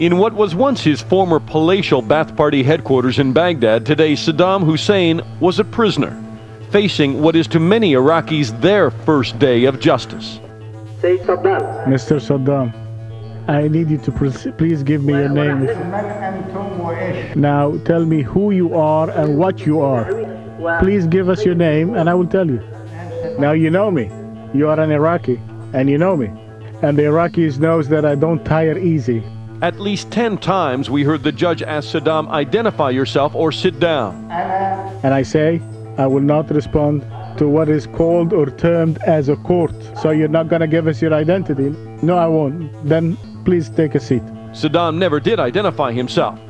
In what was once his former palatial Ba'ath Party headquarters in Baghdad, today Saddam Hussein was a prisoner, facing what is to many Iraqis their first day of justice. Say Saddam. Mr. Saddam, I need you to pres- please give me your name. Now tell me who you are and what you are. Please give us your name and I will tell you. Now you know me. You are an Iraqi and you know me. And the Iraqis knows that I don't tire easy. At least 10 times we heard the judge ask Saddam, identify yourself or sit down. And I say, I will not respond to what is called or termed as a court. So you're not going to give us your identity? No, I won't. Then please take a seat. Saddam never did identify himself.